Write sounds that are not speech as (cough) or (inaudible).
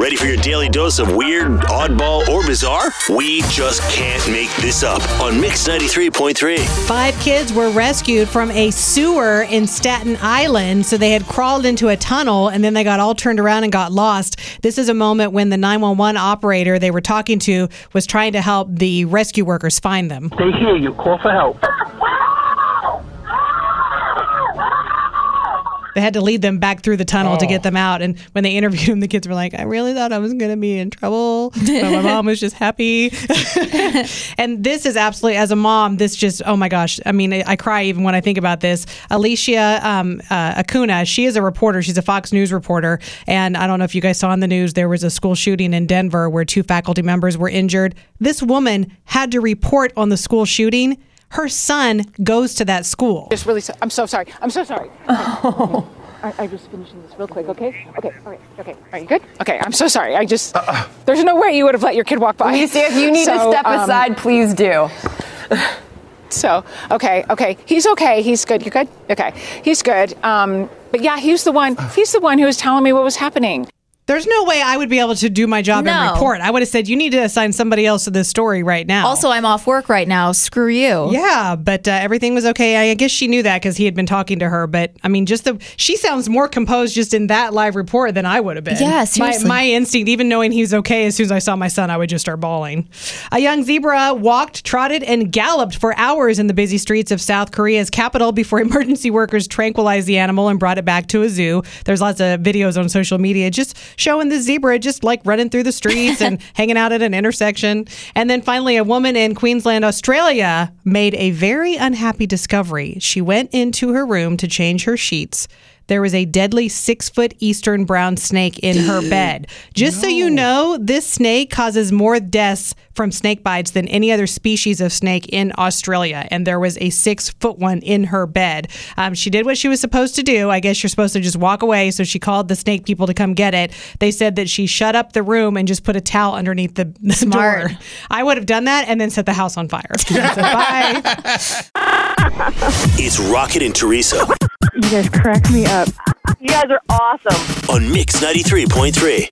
Ready for your daily dose of weird, oddball, or bizarre? We just can't make this up on Mix 93.3. Five kids were rescued from a sewer in Staten Island. So they had crawled into a tunnel and then they got all turned around and got lost. This is a moment when the 911 operator they were talking to was trying to help the rescue workers find them. They hear you. Call for help. They had to lead them back through the tunnel to get them out. And when they interviewed them, the kids were like, I really thought I was going to be in trouble. But my mom was just happy. (laughs) and this is absolutely, as a mom, this just, oh my gosh. I mean, I, I cry even when I think about this. Alicia um, uh, Acuna, she is a reporter. She's a Fox News reporter. And I don't know if you guys saw in the news, there was a school shooting in Denver where two faculty members were injured. This woman had to report on the school shooting. Her son goes to that school. Just really, so, I'm so sorry. I'm so sorry. Okay. (laughs) I, I was finishing this real quick, okay? Okay, all right, okay. Are you good? Okay, I'm so sorry. I just, there's no way you would have let your kid walk by. Lucy, if you need to step um, aside, please do. So, okay, okay. He's okay. He's good. You good? Okay. He's good. Um, but yeah, he's the one, he's the one who was telling me what was happening. There's no way I would be able to do my job and report. I would have said, you need to assign somebody else to this story right now. Also, I'm off work right now. Screw you. yeah, but uh, everything was okay. I guess she knew that because he had been talking to her. But I mean, just the she sounds more composed just in that live report than I would have been. Yeah, my, my instinct, even knowing he's okay, as soon as I saw my son, I would just start bawling. A young zebra walked, trotted, and galloped for hours in the busy streets of South Korea's capital before (laughs) emergency workers tranquilized the animal and brought it back to a zoo. There's lots of videos on social media just showing the zebra just like running through the streets and (laughs) hanging out at an intersection. And then finally, a woman in Queensland, Australia, made a very unhappy discovery. She went into her room to change her sheets. There was a deadly six foot eastern brown snake in her (gasps) bed. Just so you know, this snake causes more deaths from snake bites than any other species of snake in Australia. And there was a six foot one in her bed. Um, she did what she was supposed to do. I guess you're supposed to just walk away. So she called the snake people to come get it. They said that she shut up the room and just put a towel underneath the, the Smart. door. I would have done that and then set the house on fire. (laughs) So, bye. (laughs) It's Rocket and Teresa You guys crack me up. You guys are awesome. on Mix 93.3.